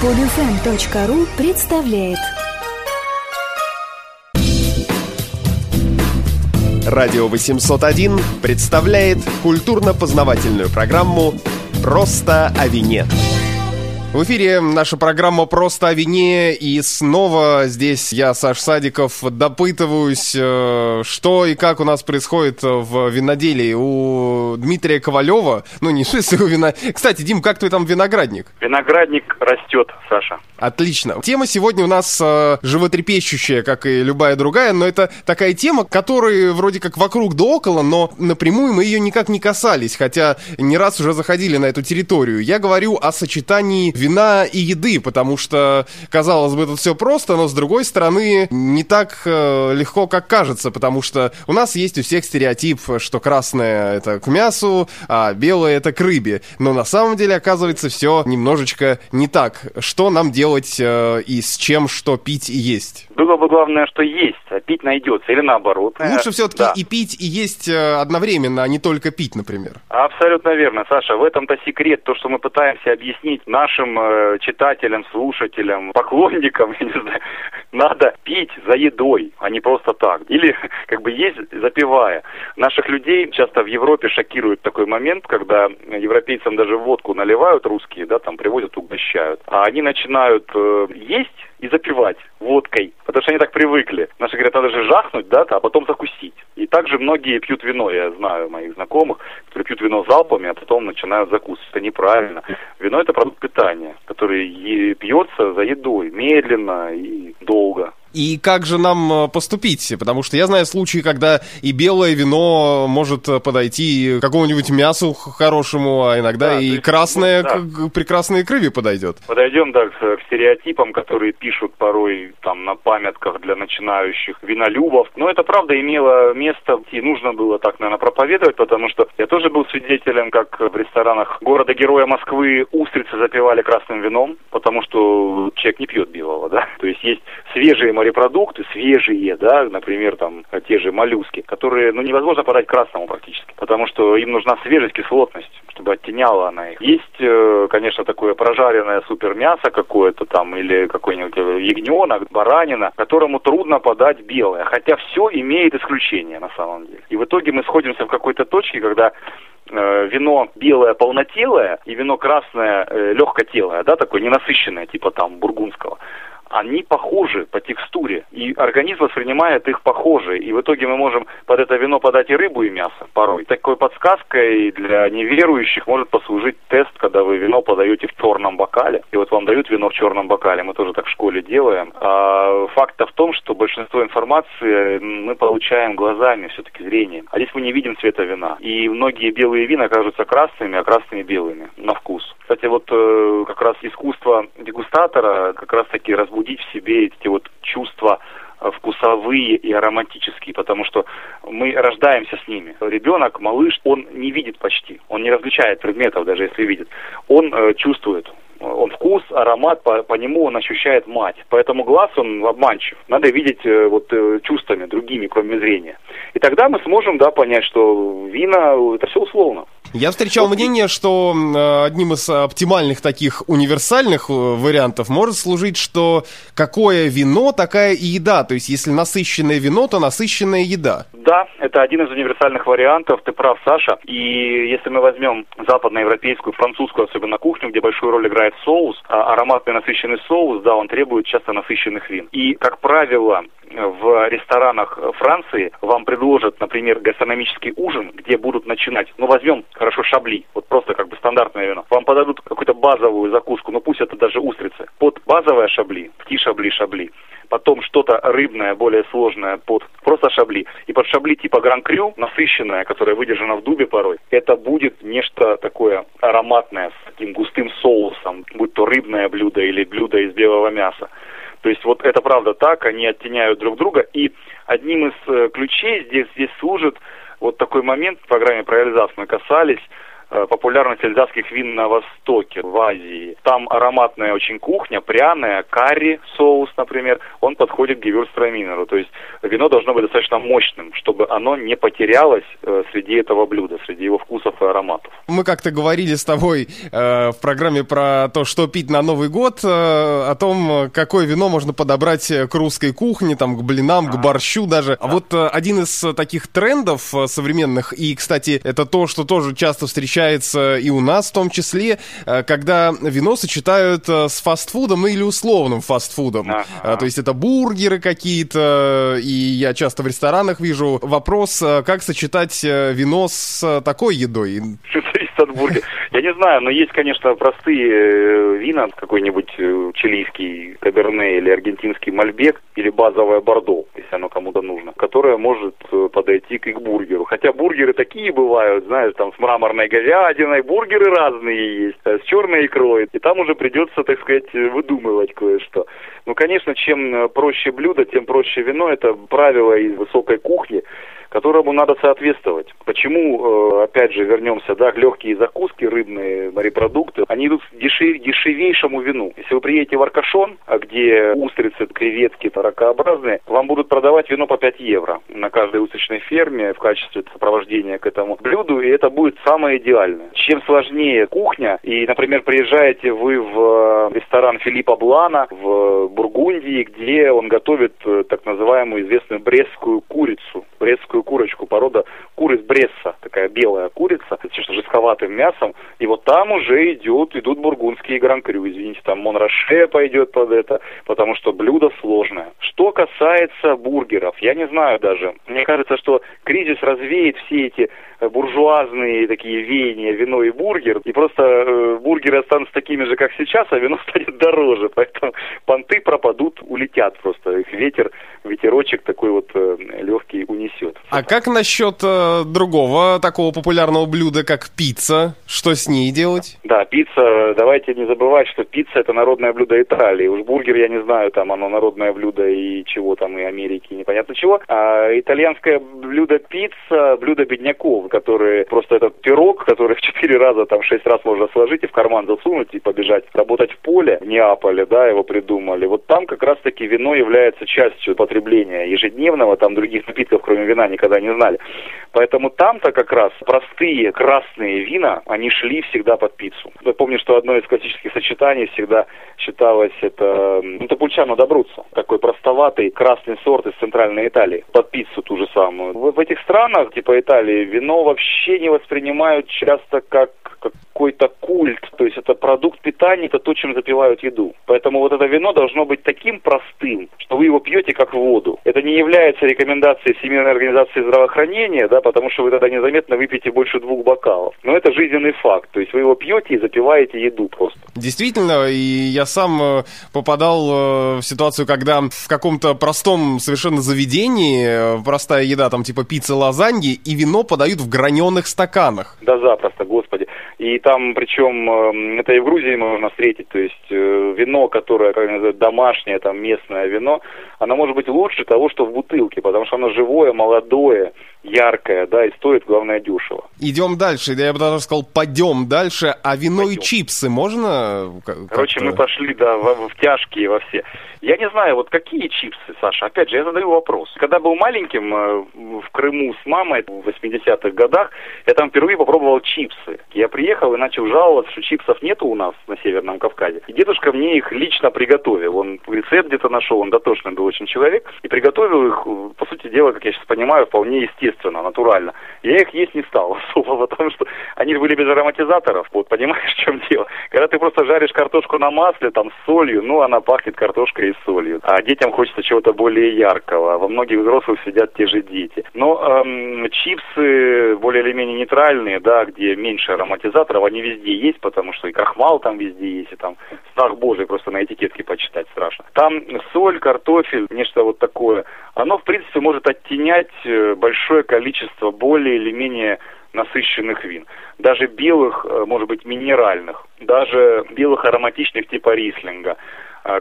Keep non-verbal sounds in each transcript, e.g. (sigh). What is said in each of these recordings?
Подфм.ру представляет Радио 801 представляет культурно-познавательную программу «Просто о вине». В эфире наша программа «Просто о вине», и снова здесь я, Саш Садиков, допытываюсь, э, что и как у нас происходит в виноделии. У Дмитрия Ковалева, ну не шесть у вина... Кстати, Дим, как твой там виноградник? Виноградник растет, Саша. Отлично. Тема сегодня у нас э, животрепещущая, как и любая другая, но это такая тема, которой вроде как вокруг да около, но напрямую мы ее никак не касались, хотя не раз уже заходили на эту территорию. Я говорю о сочетании вина и еды, потому что, казалось бы, тут все просто, но с другой стороны, не так э, легко, как кажется, потому что у нас есть у всех стереотип, что красное это к мясу, а белое это к рыбе. Но на самом деле, оказывается, все немножечко не так. Что нам делать э, и с чем что пить и есть? Было бы главное, что есть, а пить найдется, или наоборот. Лучше все-таки Да. и пить, и есть э, одновременно, а не только пить, например. Абсолютно верно, Саша. В этом-то секрет, то, что мы пытаемся объяснить нашим э, читателям, слушателям, (laughs) поклонникам, я не знаю, надо пить за едой, а не просто так. Или как бы есть запивая. Наших людей часто в Европе шокирует такой момент, когда европейцам даже водку наливают русские, да, там привозят, угощают, а они начинают э, есть и запивать водкой, потому что они так привыкли. Наши говорят, надо же жахнуть, да, а потом закусить. И также многие пьют вино, я знаю моих знакомых, которые пьют вино залпами, а потом начинают закусывать. Это неправильно. Вино это продукт питания, который пьется за едой, медленно и долго. И как же нам э, поступить? Потому что я знаю случаи, когда и белое вино может э, подойти к какому-нибудь мясу хорошему, а иногда Да, и есть, красное да. к, к прекрасной икрыве подойдет. Подойдем, да, к, к стереотипам, которые пишут порой там на памятках для начинающих винолюбов. Но это правда имело место, и нужно было так, наверное, проповедовать, потому что я тоже был свидетелем, как в ресторанах города-героя Москвы устрицы запивали красным вином, потому что человек не пьет белого, да. То есть есть свежие морепродукты, свежие, да, например, там те же моллюски, которые, ну, невозможно подать красному практически, потому что им нужна свежесть, кислотность, чтобы оттеняла она их. Есть, э, конечно, такое прожаренное супер мясо какое-то там, или какой-нибудь э, ягненок, баранина, которому трудно подать белое, хотя все имеет исключение на самом деле. И в итоге мы сходимся в какой-то точке, когда вино белое полнотелое и вино красное э, легкотелое, да, такое ненасыщенное, типа там бургундского, они похожи по текстуре, и организм воспринимает их похоже, и в итоге мы можем под это вино подать и рыбу, и мясо порой. Такой подсказкой для неверующих может послужить тест, когда вы вино подаете в черном бокале, и вот вам дают вино в черном бокале, мы тоже так в школе делаем. А факт в том, что большинство информации мы получаем глазами, все-таки зрением, а здесь мы не видим цвета вина, и многие белые вина кажутся красными, а красные белыми на вкус. Кстати, вот э, как раз искусство дегустатора как раз таки разбудить в себе эти вот чувства э, вкусовые и ароматические, потому что мы рождаемся с ними. Ребенок, малыш, он не видит почти, он не различает предметов, даже если видит. Он э, чувствует. Он вкус, аромат, по, по нему он ощущает мать. Поэтому глаз он обманчив. Надо видеть э, вот э, чувствами другими, кроме зрения. И тогда мы сможем, да, понять, что вина это все условно. Я встречал Вот мнение, что э, одним из оптимальных таких универсальных э, вариантов может служить, что какое вино, такая и еда. То есть, если насыщенное вино, то насыщенная еда. Да, это один из универсальных вариантов, ты прав, Саша. И если мы возьмем западноевропейскую, французскую особенно кухню, где большую роль играет соус, а ароматный насыщенный соус, да, он требует часто насыщенных вин. И, как правило, в ресторанах Франции вам предложат, например, гастрономический ужин, где будут начинать, ну, возьмем, хорошо, шабли, вот просто как бы стандартное вино. Вам подадут какую-то базовую закуску, ну, пусть это даже устрицы. Под базовое шабли, пти шабли, шабли. Потом что-то рыбное, более сложное под просто шабли. И под шабли типа гран-крю, насыщенное, которое выдержано в дубе порой, это будет нечто такое ароматное, с таким густым соусом, будь то рыбное блюдо или блюдо из белого мяса. То есть вот это правда так, они оттеняют друг друга. И одним из э, ключей здесь, здесь служит вот такой момент в программе про Эльзас мы касались, популярность эльзасских вин на Востоке, в Азии. Там ароматная очень кухня, пряная, карри, соус, например, он подходит к гевюрстраминеру. То есть вино должно быть достаточно мощным, чтобы оно не потерялось э, среди этого блюда, среди его вкусов и ароматов. Мы как-то говорили с тобой э, в программе про то, что пить на Новый год, э, о том, какое вино можно подобрать к русской кухне, там, к блинам, к борщу даже. А вот э, один из таких трендов э, современных, и, кстати, это то, что тоже часто встречается и у нас в том числе, э, когда вино сочетают э, с фастфудом или условным фастфудом. Ага. То есть это бургеры какие-то, и я часто в ресторанах вижу вопрос, как сочетать вино с такой едой. от бургера. Я не знаю, но есть, конечно, простые вина, какой-нибудь чилийский каберне или аргентинский мальбек, или базовое бордо, если оно кому-то нужно, которое может подойти к их бургеру. Хотя бургеры такие бывают, знаешь, там с мраморной говядиной, бургеры разные есть, с черной икрой. И там уже придется, так сказать, выдумывать кое-что. Ну, конечно, чем проще блюдо, тем проще вино. Это правило из высокой кухни которому надо соответствовать. Почему, э, опять же, вернемся, да, легкие закуски, рыбные морепродукты, они идут дешев, дешевейшему вину. Если вы приедете в Аркашон, а где устрицы, креветки, таракообразные, вам будут продавать вино по 5 евро на каждой устричной ферме в качестве сопровождения к этому блюду, и это будет самое идеальное. Чем сложнее кухня, и, например, приезжаете вы в ресторан Филиппа Блана в Бургундии, где он готовит э, так называемую известную брестскую курицу, брестскую курочку, порода куриц Бресса, такая белая курица, с жестковатым мясом. И вот там уже идет, идут бургундские гран-крю, извините, там Монраше пойдет под это, потому что блюдо сложное. Что касается бургеров, я не знаю даже. Мне кажется, что кризис развеет все эти буржуазные такие веяния, вино и бургер, и просто э, бургеры останутся такими же, как сейчас, а вино (laughs) станет дороже, поэтому понты пропадут, улетят просто, их ветер, ветерочек такой вот э, легкий унесет. А как насчет э, другого такого популярного блюда, как пицца? Что с ней делать? Да, пицца, давайте не забывать, что пицца это народное блюдо Италии. Уж бургер, я не знаю, там оно народное блюдо и чего там, и Америки, непонятно чего. А итальянское блюдо пицца, блюдо бедняков, которые просто этот пирог, который в (laughs) четыре раза, там, шесть раз можно сложить и в карман засунуть и побежать работать в поле Неаполе, да, его придумали. Вот там как раз-таки вино является частью потребления ежедневного, там других напитков, кроме вина, никогда не знали. Поэтому там-то как раз простые красные вина, они шли всегда под пиццу. Я помню, что одно из классических сочетаний всегда считалось это ну, Топульчано Добруццо. Такой простоватый красный сорт из центральной Италии. Под пиццу ту же самую. В, в этих странах, типа Италии, вино вообще не воспринимают часто как какой-то культ, то есть это продукт питания, это то, чем запивают еду. Поэтому вот это вино должно быть таким простым, что вы его пьете как воду. Это не является рекомендацией Всемирной организации здравоохранения, да, потому что вы тогда незаметно выпьете больше двух бокалов. Но это жизненный факт, то есть вы его пьете и запиваете еду просто. Действительно, и я сам э, попадал э, в ситуацию, когда в каком-то простом совершенно заведении, э, простая еда, там типа пицца, лазаньи, и вино подают в граненых стаканах. Да запросто, господи. И там, причем, эм, это и в Грузии можно встретить, то есть э, вино, которое, как называют, домашнее, там, местное вино, оно может быть лучше того, что в бутылке, потому что оно живое, молодое, яркое, да, и стоит, главное, дешево. Идем дальше, я бы даже сказал, пойдем дальше, а вино пойдем. и чипсы можно? Короче, мы пошли, да, в, в тяжкие во все. Я не знаю, вот какие чипсы, Саша, опять же, я задаю вопрос. Когда был маленьким э, в Крыму с мамой в 80-х годах, я там впервые попробовал чипсы. Я приехал и начал жаловаться, что чипсов нету у нас на Северном Кавказе. И дедушка мне их лично приготовил. Он рецепт где-то нашел, он дотошный был очень человек, и приготовил их, по сути дела, как я сейчас понимаю, вполне естественно, натурально. Я их есть не стал (laughs) особо, потому что они были без ароматизаторов. Вот понимаешь, в чем дело? Когда ты просто жаришь картошку на масле, там, с солью, ну, она пахнет картошкой и солью. А детям хочется чего-то более яркого. Во многих взрослых сидят те же дети. Но эм, чипсы более или менее нейтральные, да, где меньше ароматизаторов, они везде есть, потому что и крахмал там везде есть, и там страх божий просто на этикетке почитать страшно. Там соль, картофель, нечто вот такое. Оно, в принципе, может оттенять э, большое количество более или менее насыщенных вин. Даже белых, э, может быть, минеральных. Даже белых ароматичных типа рислинга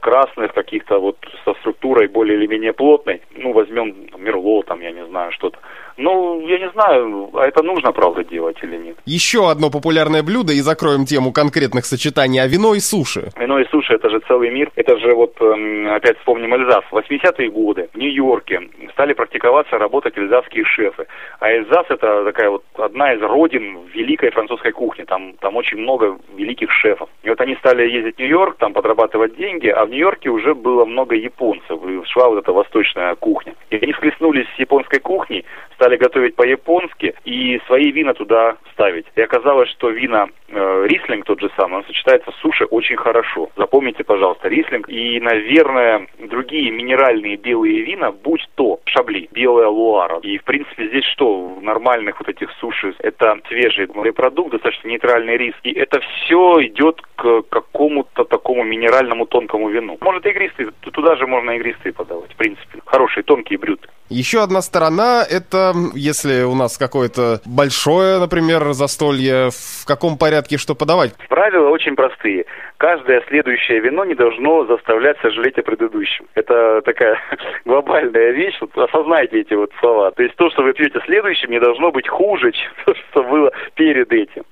красных каких-то вот со структурой более или менее плотной. Ну, возьмем Мерло, там, я не знаю, что-то. Ну, я не знаю, а это нужно, правда, делать или нет. Еще одно популярное блюдо, и закроем тему конкретных сочетаний, а вино и суши. Вино и суши – это же целый мир. Это же вот, эм, опять вспомним Эльзас. В 80-е годы в Нью-Йорке стали практиковаться, работать эльзасские шефы. А Эльзас – это такая вот одна из родин великой французской кухни. Там, там очень много великих шефов. И вот они стали ездить в Нью-Йорк, там подрабатывать деньги, а в Нью-Йорке уже было много японцев, и шла вот эта восточная кухня. И они схлестнулись с японской кухней, стали готовить по-японски и свои вина туда ставить. И оказалось, что вина э, рислинг тот же самый, он сочетается с суши очень хорошо. Запомните, пожалуйста, рислинг и, наверное, другие минеральные белые вина, будь то шабли, белая луара. И, в принципе, здесь что, в нормальных вот этих суши, это свежий морепродукт, достаточно нейтральный рис. И это все идет к какому-то такому минеральному тонкому вину. Может, игристый, туда же можно игристые подавать, в принципе. Хорошие, тонкие блюда. Еще одна сторона – это если у нас какое-то большое, например, застолье, в каком порядке что подавать? Правила очень простые. Каждое следующее вино не должно заставлять сожалеть о предыдущем. Это такая (laughs) глобальная вещь. Вот осознайте эти вот слова. То есть то, что вы пьете следующим, не должно быть хуже, (laughs) чем то, что было перед этим.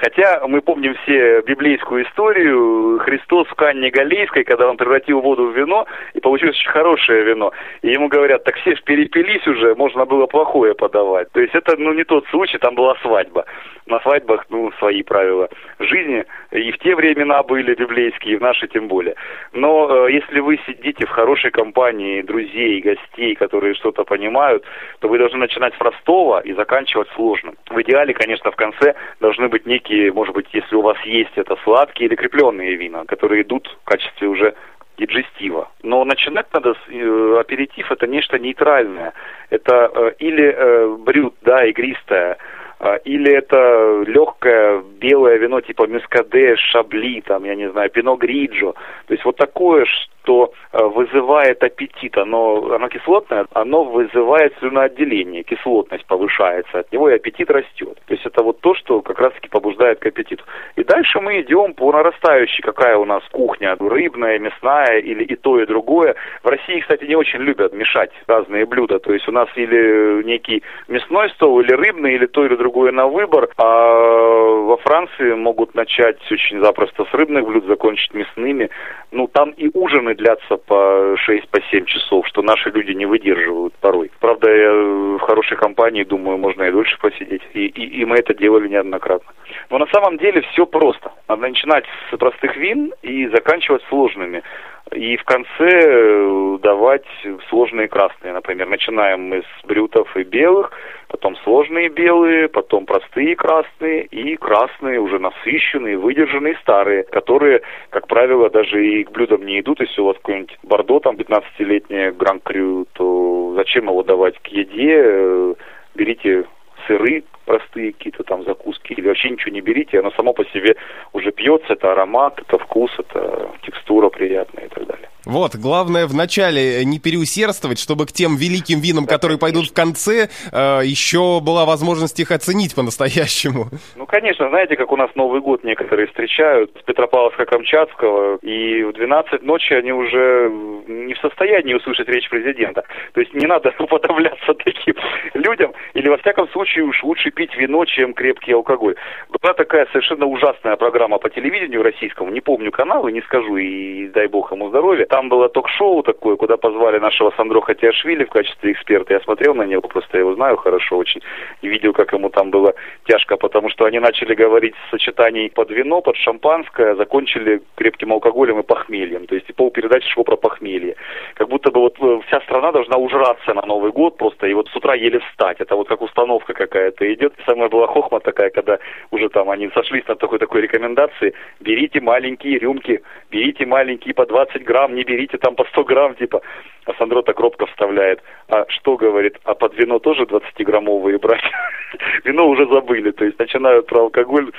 Хотя мы помним все библейскую историю. Христос в Канне Галейской, когда он превратил воду в вино, и получилось очень хорошее вино. И ему говорят, так все же перепились уже, можно было плохое подавать. То есть это ну, не тот случай, там была свадьба. На свадьбах, ну, свои правила жизни. И в те времена были библейские, и в наши тем более. Но э, если вы сидите в хорошей компании друзей, гостей, которые что-то понимают, то вы должны начинать с простого и заканчивать сложным. В идеале, конечно, в конце должны быть некие, может быть, если у вас есть это сладкие или крепленные вина, которые идут в качестве уже диджестива. Но начинать надо с э, аперитив это нечто нейтральное. Это э, или э, брют, да, игристое, э, или это легкое белое вино типа мюскаде, шабли, там, я не знаю, пино гриджо. То есть вот такое, что э, вызывает аппетит, оно, оно кислотное, оно вызывает слюноотделение, кислотность повышается, от него и аппетит растет. То есть это вот то, что как раз-таки побуждает к аппетиту. И дальше мы идем по нарастающей, какая у нас кухня, рыбная, мясная или и то, и другое. В России, кстати, не очень любят мешать разные блюда. То есть у нас или некий мясной стол, или рыбный, или то, или другое на выбор. А во Франции могут начать очень запросто с рыбных блюд, закончить мясными. Ну, там и ужины длятся по 6-7 по часов, что наши люди не выдерживают порой. Правда, я в хорошей компании, думаю, можно и дольше посидеть. И, и, и мы это делали неоднократно. Но на самом деле все просто. Надо начинать с простых вин и заканчивать сложными. И в конце э, давать сложные красные, например. Начинаем мы с брютов и белых, потом сложные белые, потом простые красные и красные уже насыщенные, выдержанные старые, которые, как правило, даже и к блюдам не идут. Если у вас какой-нибудь бордо, там 15-летнее гран-крю, то зачем его давать к еде? Э, берите сыры простые какие-то там закуски или вообще ничего не берите, оно само по себе уже пьется, это аромат, это вкус, это текстура приятная и так далее. Вот, главное вначале не переусердствовать, чтобы к тем великим винам, да, которые конечно. пойдут в конце, э, еще была возможность их оценить по-настоящему. Ну, конечно, знаете, как у нас Новый год некоторые встречают с Петропавловска-Камчатского, и в 12 ночи они уже не в состоянии услышать речь президента. То есть не надо (laughs) уподобляться таким людям, или во всяком случае уж лучше пить вино, чем крепкий алкоголь. Была такая совершенно ужасная программа по телевидению российскому, не помню каналы, не скажу, и дай бог ему здоровья. Там было ток-шоу такое, куда позвали нашего Сандроха Тиашвили в качестве эксперта. Я смотрел на него, просто его знаю хорошо очень, и видел, как ему там было тяжко, потому что они начали говорить сочетаний под вино, под шампанское, закончили крепким алкоголем и похмельем. То есть и полпередачи шло про похмелье. Как будто бы вот э, вся страна должна ужраться на Новый год просто, и вот с утра еле встать. Это вот как установка какая-то идет. Самая была хохма такая, когда уже там они сошлись на такой такой рекомендации. Берите маленькие рюмки, берите маленькие по 20 грамм, не берите там по 100 грамм, типа. А Сандро так робко вставляет. А что, говорит, а под вино тоже 20-граммовые брать? (laughs) вино уже забыли, то есть начинают про алкоголь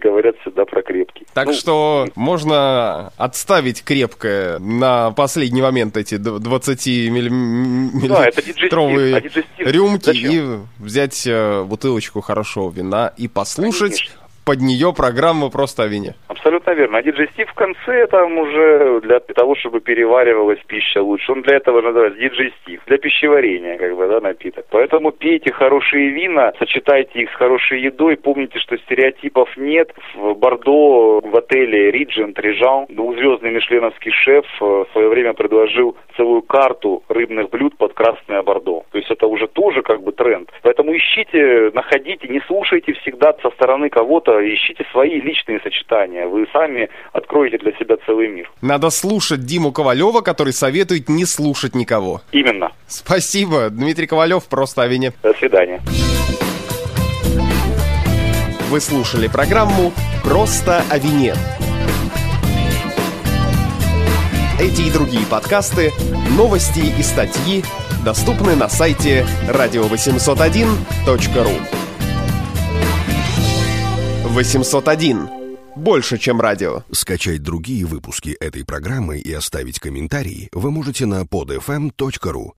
говорят всегда про крепкий. Так ну, что можно отставить крепкое на последний момент эти 20 миллилитровые да, рюмки Зачем? и взять э, бутылочку хорошего вина и послушать под нее программу просто о вине. Абсолютно верно. А диджестив в конце там уже для того, чтобы переваривалась пища лучше. Он для этого называется диджестив, для пищеварения, как бы, да, напиток. Поэтому пейте хорошие вина, сочетайте их с хорошей едой. Помните, что стереотипов нет. В Бордо, в отеле Риджент, Рижан, двухзвездный мишленовский шеф э, в свое время предложил целую карту рыбных блюд под красное Бордо. То есть это уже тоже как бы тренд. Поэтому ищите, находите, не слушайте всегда со стороны кого-то ищите свои личные сочетания. Вы сами откроете для себя целый мир. Надо слушать Диму Ковалева, который советует не слушать никого. Именно. Спасибо. Дмитрий Ковалев, просто о вине. До свидания. Вы слушали программу «Просто о вине». Эти и другие подкасты, новости и статьи доступны на сайте radio801.ru. 801. Больше, чем радио. Скачать другие выпуски этой программы и оставить комментарии вы можете на podfm.ru.